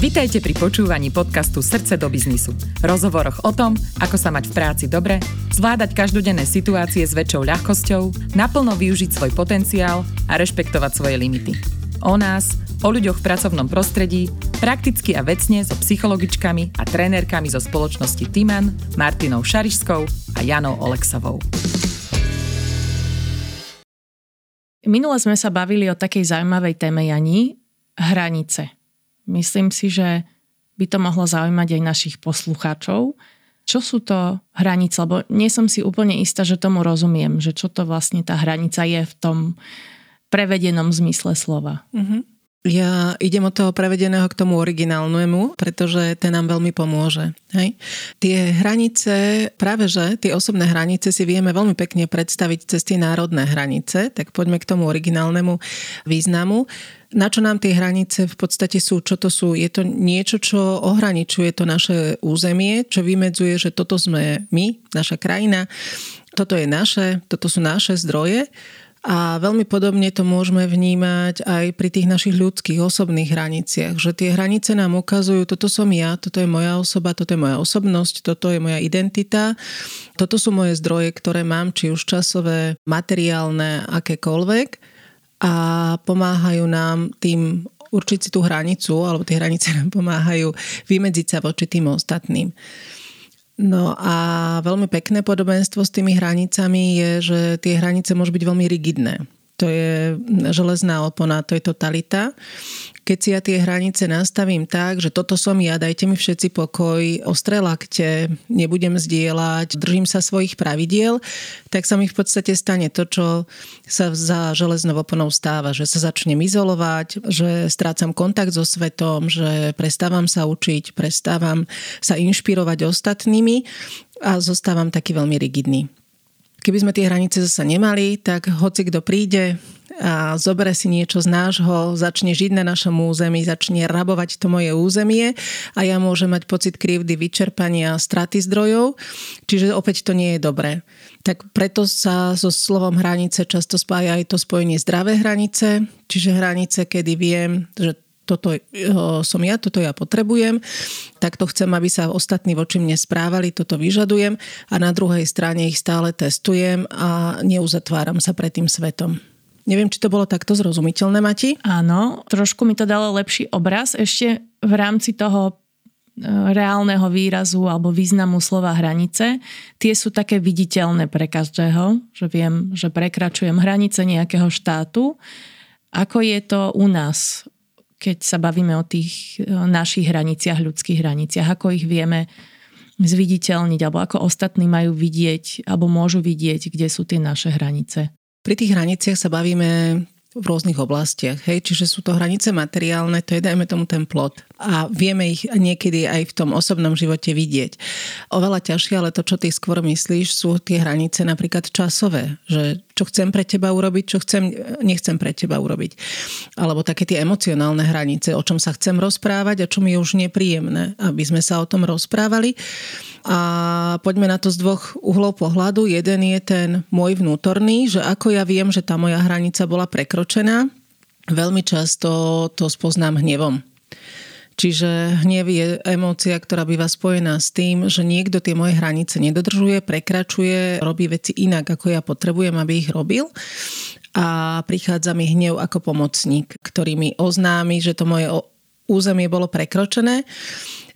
Vitajte pri počúvaní podcastu Srdce do biznisu. Rozhovoroch o tom, ako sa mať v práci dobre, zvládať každodenné situácie s väčšou ľahkosťou, naplno využiť svoj potenciál a rešpektovať svoje limity. O nás, o ľuďoch v pracovnom prostredí, prakticky a vecne so psychologičkami a trénerkami zo spoločnosti Timan, Martinou Šarišskou a Janou Oleksovou. Minule sme sa bavili o takej zaujímavej téme, Jani, hranice. Myslím si, že by to mohlo zaujímať aj našich poslucháčov. Čo sú to hranice? Lebo nie som si úplne istá, že tomu rozumiem, že čo to vlastne tá hranica je v tom prevedenom zmysle slova. Mm-hmm. Ja idem od toho prevedeného k tomu originálnemu, pretože ten nám veľmi pomôže. Hej? Tie hranice, práve že tie osobné hranice si vieme veľmi pekne predstaviť cez tie národné hranice, tak poďme k tomu originálnemu významu. Na čo nám tie hranice v podstate sú? Čo to sú? Je to niečo, čo ohraničuje to naše územie, čo vymedzuje, že toto sme my, naša krajina, toto je naše, toto sú naše zdroje a veľmi podobne to môžeme vnímať aj pri tých našich ľudských osobných hraniciach, že tie hranice nám ukazujú, toto som ja, toto je moja osoba, toto je moja osobnosť, toto je moja identita, toto sú moje zdroje, ktoré mám, či už časové, materiálne, akékoľvek a pomáhajú nám tým určiť si tú hranicu, alebo tie hranice nám pomáhajú vymedziť sa voči tým ostatným. No a veľmi pekné podobenstvo s tými hranicami je, že tie hranice môžu byť veľmi rigidné. To je železná opona, to je totalita keď si ja tie hranice nastavím tak, že toto som ja, dajte mi všetci pokoj, ostré lakte, nebudem zdieľať, držím sa svojich pravidiel, tak sa mi v podstate stane to, čo sa za železnou oponou stáva, že sa začnem izolovať, že strácam kontakt so svetom, že prestávam sa učiť, prestávam sa inšpirovať ostatnými a zostávam taký veľmi rigidný. Keby sme tie hranice zase nemali, tak hoci kto príde, a zobere si niečo z nášho, začne žiť na našom území, začne rabovať to moje územie a ja môžem mať pocit krivdy, vyčerpania, straty zdrojov, čiže opäť to nie je dobré. Tak preto sa so slovom hranice často spája aj to spojenie zdravé hranice, čiže hranice, kedy viem, že toto som ja, toto ja potrebujem, takto chcem, aby sa ostatní voči mne správali, toto vyžadujem a na druhej strane ich stále testujem a neuzatváram sa pred tým svetom. Neviem, či to bolo takto zrozumiteľné, Mati? Áno, trošku mi to dalo lepší obraz. Ešte v rámci toho e, reálneho výrazu alebo významu slova hranice, tie sú také viditeľné pre každého, že viem, že prekračujem hranice nejakého štátu. Ako je to u nás, keď sa bavíme o tých e, našich hraniciach, ľudských hraniciach, ako ich vieme zviditeľniť, alebo ako ostatní majú vidieť, alebo môžu vidieť, kde sú tie naše hranice. Pri tých hraniciach sa bavíme v rôznych oblastiach. Hej? Čiže sú to hranice materiálne, to je dajme tomu ten plot. A vieme ich niekedy aj v tom osobnom živote vidieť. Oveľa ťažšie, ale to, čo ty skôr myslíš, sú tie hranice napríklad časové. Že čo chcem pre teba urobiť, čo chcem, nechcem pre teba urobiť. Alebo také tie emocionálne hranice, o čom sa chcem rozprávať a čo mi je už nepríjemné, aby sme sa o tom rozprávali. A poďme na to z dvoch uhlov pohľadu. Jeden je ten môj vnútorný, že ako ja viem, že tá moja hranica bola prekročená, veľmi často to spoznám hnevom. Čiže hnev je emócia, ktorá býva spojená s tým, že niekto tie moje hranice nedodržuje, prekračuje, robí veci inak, ako ja potrebujem, aby ich robil. A prichádza mi hnev ako pomocník, ktorý mi oznámi, že to moje územie bolo prekročené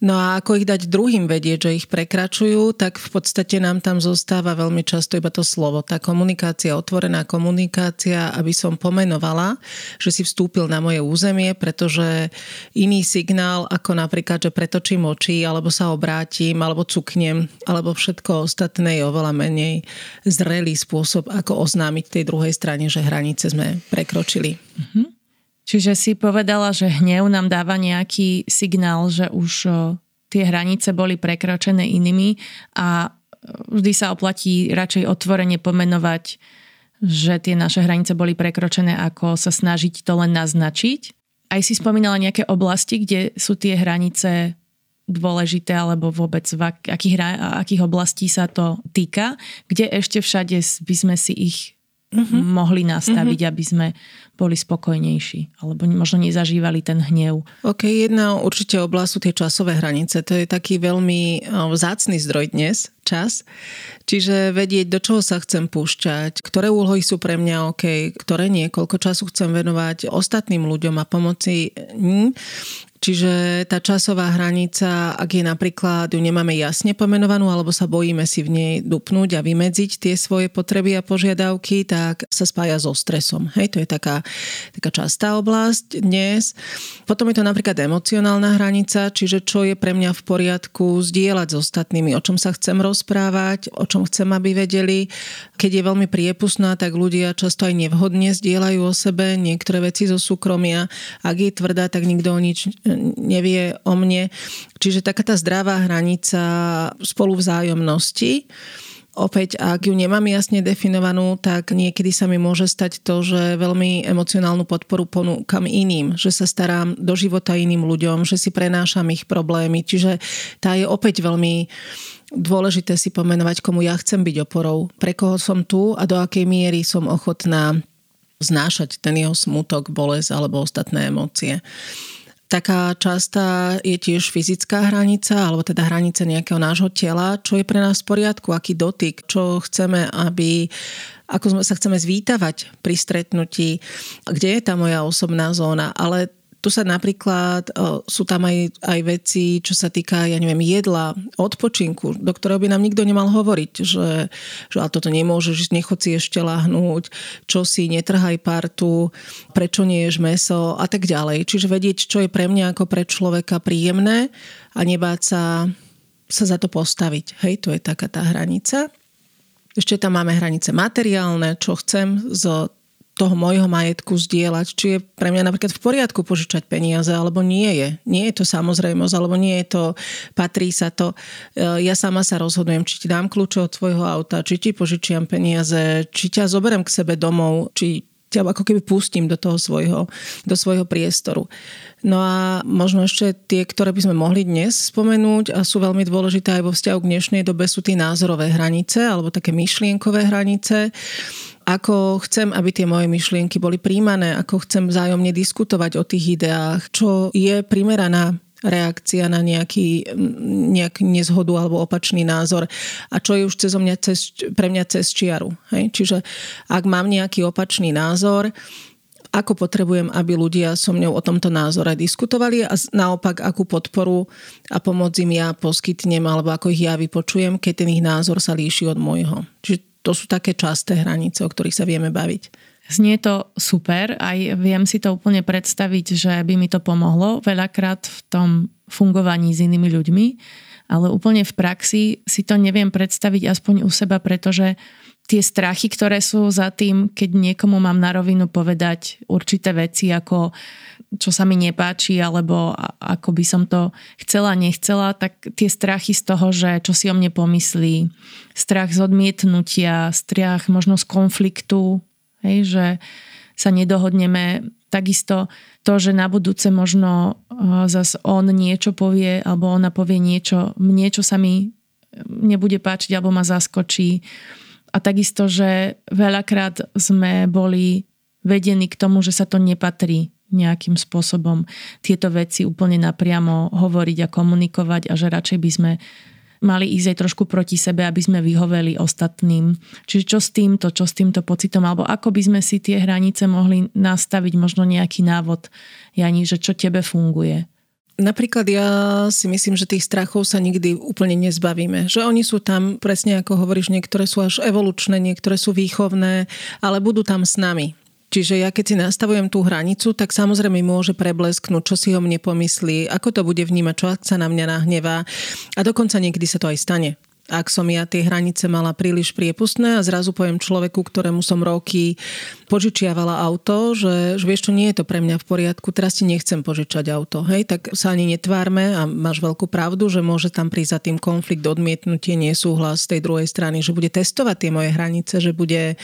No a ako ich dať druhým vedieť, že ich prekračujú, tak v podstate nám tam zostáva veľmi často iba to slovo. Tá komunikácia, otvorená komunikácia, aby som pomenovala, že si vstúpil na moje územie, pretože iný signál, ako napríklad, že pretočím oči, alebo sa obrátim, alebo cuknem, alebo všetko ostatné je oveľa menej zrelý spôsob, ako oznámiť tej druhej strane, že hranice sme prekročili. Mm-hmm. Čiže si povedala, že hnev nám dáva nejaký signál, že už tie hranice boli prekročené inými a vždy sa oplatí radšej otvorene pomenovať, že tie naše hranice boli prekročené, ako sa snažiť to len naznačiť. Aj si spomínala nejaké oblasti, kde sú tie hranice dôležité, alebo vôbec v akých, akých oblastí sa to týka, kde ešte všade by sme si ich uh-huh. mohli nastaviť, uh-huh. aby sme boli spokojnejší alebo možno nezažívali ten hnev. OK, jedna určite oblasť sú tie časové hranice. To je taký veľmi vzácný zdroj dnes, čas. Čiže vedieť, do čoho sa chcem púšťať, ktoré úlohy sú pre mňa OK, ktoré nie, koľko času chcem venovať ostatným ľuďom a pomoci Čiže tá časová hranica, ak je napríklad, ju nemáme jasne pomenovanú, alebo sa bojíme si v nej dupnúť a vymedziť tie svoje potreby a požiadavky, tak sa spája so stresom. Hej, to je taká, taká častá oblasť dnes. Potom je to napríklad emocionálna hranica, čiže čo je pre mňa v poriadku zdieľať s ostatnými, o čom sa chcem rozprávať, o čom chcem, aby vedeli. Keď je veľmi priepustná, tak ľudia často aj nevhodne zdieľajú o sebe niektoré veci zo súkromia. Ak je tvrdá, tak nikto o nič nevie o mne. Čiže taká tá zdravá hranica spolu vzájomnosti. Opäť, ak ju nemám jasne definovanú, tak niekedy sa mi môže stať to, že veľmi emocionálnu podporu ponúkam iným, že sa starám do života iným ľuďom, že si prenášam ich problémy. Čiže tá je opäť veľmi dôležité si pomenovať, komu ja chcem byť oporou, pre koho som tu a do akej miery som ochotná znášať ten jeho smutok, bolesť alebo ostatné emócie. Taká častá je tiež fyzická hranica, alebo teda hranica nejakého nášho tela, čo je pre nás v poriadku, aký dotyk, čo chceme, aby ako sa chceme zvítavať pri stretnutí, kde je tá moja osobná zóna. Ale tu sa napríklad, sú tam aj, aj veci, čo sa týka, ja neviem, jedla, odpočinku, do ktorého by nám nikto nemal hovoriť, že, že ale toto nemôžeš, nechod si ešte lahnúť, čo si, netrhaj partu, prečo nie ješ meso a tak ďalej. Čiže vedieť, čo je pre mňa ako pre človeka príjemné a nebáť sa sa za to postaviť. Hej, to je taká tá hranica. Ešte tam máme hranice materiálne, čo chcem z toho môjho majetku zdieľať, či je pre mňa napríklad v poriadku požičať peniaze, alebo nie je. Nie je to samozrejmosť, alebo nie je to, patrí sa to. E, ja sama sa rozhodujem, či ti dám kľúče od svojho auta, či ti požičiam peniaze, či ťa zoberiem k sebe domov, či ťa ako keby pustím do toho svojho, do svojho priestoru. No a možno ešte tie, ktoré by sme mohli dnes spomenúť a sú veľmi dôležité aj vo vzťahu k dnešnej dobe sú tie názorové hranice alebo také myšlienkové hranice ako chcem, aby tie moje myšlienky boli príjmané, ako chcem vzájomne diskutovať o tých ideách, čo je primeraná reakcia na nejaký, nejak nezhodu alebo opačný názor a čo je už cez mňa cez, pre mňa cez čiaru. Hej? Čiže ak mám nejaký opačný názor, ako potrebujem, aby ľudia so mňou o tomto názore diskutovali a naopak, akú podporu a pomoc im ja poskytnem alebo ako ich ja vypočujem, keď ten ich názor sa líši od môjho. Čiže to sú také časté hranice, o ktorých sa vieme baviť. Znie to super, aj viem si to úplne predstaviť, že by mi to pomohlo veľakrát v tom fungovaní s inými ľuďmi, ale úplne v praxi si to neviem predstaviť aspoň u seba, pretože tie strachy, ktoré sú za tým, keď niekomu mám na rovinu povedať určité veci, ako čo sa mi nepáči, alebo ako by som to chcela, nechcela, tak tie strachy z toho, že čo si o mne pomyslí, strach z odmietnutia, strach možno z konfliktu, hej, že sa nedohodneme, takisto to, že na budúce možno zas on niečo povie, alebo ona povie niečo, mne, čo sa mi nebude páčiť, alebo ma zaskočí. A takisto, že veľakrát sme boli vedení k tomu, že sa to nepatrí nejakým spôsobom tieto veci úplne napriamo hovoriť a komunikovať a že radšej by sme mali ísť aj trošku proti sebe, aby sme vyhoveli ostatným. Čiže čo s týmto, čo s týmto pocitom, alebo ako by sme si tie hranice mohli nastaviť, možno nejaký návod, Jani, že čo tebe funguje. Napríklad ja si myslím, že tých strachov sa nikdy úplne nezbavíme. Že oni sú tam, presne ako hovoríš, niektoré sú až evolučné, niektoré sú výchovné, ale budú tam s nami. Čiže ja keď si nastavujem tú hranicu, tak samozrejme môže preblesknúť, čo si o mne pomyslí, ako to bude vnímať, čo sa na mňa nahnevá. A dokonca niekedy sa to aj stane ak som ja tie hranice mala príliš priepustné a zrazu poviem človeku, ktorému som roky požičiavala auto, že, že vieš čo, nie je to pre mňa v poriadku, teraz ti nechcem požičať auto. Hej, tak sa ani netvárme a máš veľkú pravdu, že môže tam prísť za tým konflikt, odmietnutie, nesúhlas z tej druhej strany, že bude testovať tie moje hranice, že bude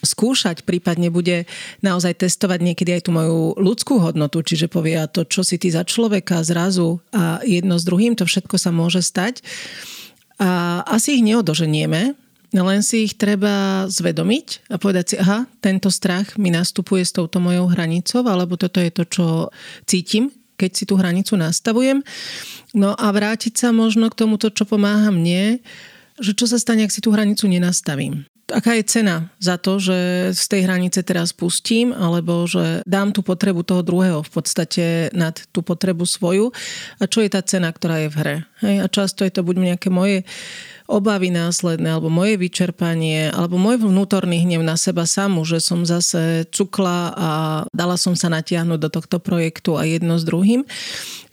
skúšať, prípadne bude naozaj testovať niekedy aj tú moju ľudskú hodnotu, čiže povie a to, čo si ty za človeka zrazu a jedno s druhým, to všetko sa môže stať. A asi ich neodoženieme, Len si ich treba zvedomiť a povedať si, aha, tento strach mi nastupuje s touto mojou hranicou, alebo toto je to, čo cítim, keď si tú hranicu nastavujem. No a vrátiť sa možno k tomuto, čo pomáha mne, že čo sa stane, ak si tú hranicu nenastavím aká je cena za to, že z tej hranice teraz pustím, alebo že dám tú potrebu toho druhého v podstate nad tú potrebu svoju a čo je tá cena, ktorá je v hre. Hej? A často je to buď nejaké moje obavy následné, alebo moje vyčerpanie, alebo môj vnútorný hnev na seba samu, že som zase cukla a dala som sa natiahnuť do tohto projektu a jedno s druhým.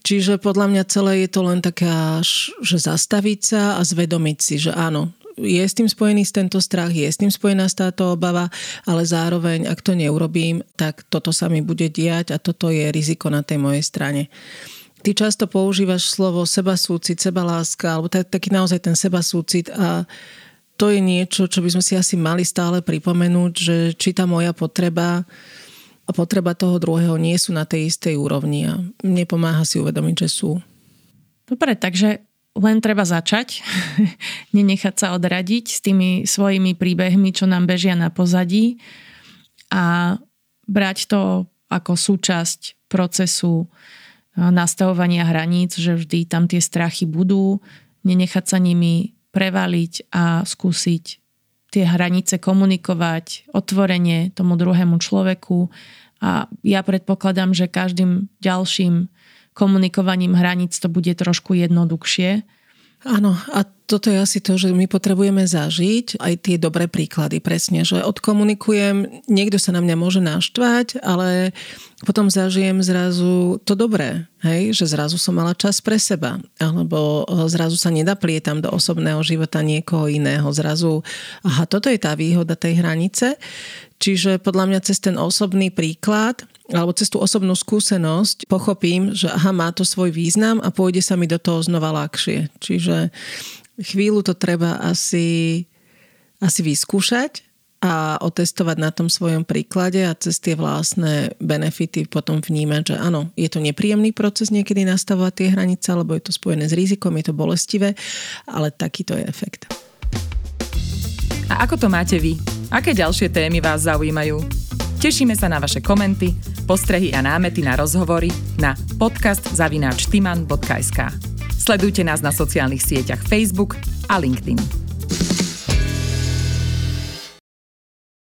Čiže podľa mňa celé je to len taká, že zastaviť sa a zvedomiť si, že áno, je s tým spojený tento strach, je s tým spojená táto obava, ale zároveň, ak to neurobím, tak toto sa mi bude diať a toto je riziko na tej mojej strane. Ty často používaš slovo seba súcit, seba láska, alebo tak, taký naozaj ten seba súcit a to je niečo, čo by sme si asi mali stále pripomenúť, že či tá moja potreba a potreba toho druhého nie sú na tej istej úrovni a nepomáha si uvedomiť, že sú. Dobre, takže len treba začať, nenechať sa odradiť s tými svojimi príbehmi, čo nám bežia na pozadí a brať to ako súčasť procesu nastavovania hraníc, že vždy tam tie strachy budú, nenechať sa nimi prevaliť a skúsiť tie hranice komunikovať otvorene tomu druhému človeku. A ja predpokladám, že každým ďalším komunikovaním hraníc to bude trošku jednoduchšie. Áno, a toto je asi to, že my potrebujeme zažiť aj tie dobré príklady, presne, že odkomunikujem, niekto sa na mňa môže naštvať, ale potom zažijem zrazu to dobré, hej, že zrazu som mala čas pre seba, alebo zrazu sa nedaplietam do osobného života niekoho iného, zrazu, aha, toto je tá výhoda tej hranice, čiže podľa mňa cez ten osobný príklad alebo cez tú osobnú skúsenosť pochopím, že aha, má to svoj význam a pôjde sa mi do toho znova ľahšie. Čiže chvíľu to treba asi, asi vyskúšať a otestovať na tom svojom príklade a cez tie vlastné benefity potom vnímať, že áno, je to nepríjemný proces niekedy nastavovať tie hranice, alebo je to spojené s rizikom, je to bolestivé, ale takýto je efekt. A ako to máte vy? Aké ďalšie témy vás zaujímajú? Tešíme sa na vaše komenty, postrehy a námety na rozhovory na podcast.tyman.sk. Sledujte nás na sociálnych sieťach Facebook a LinkedIn.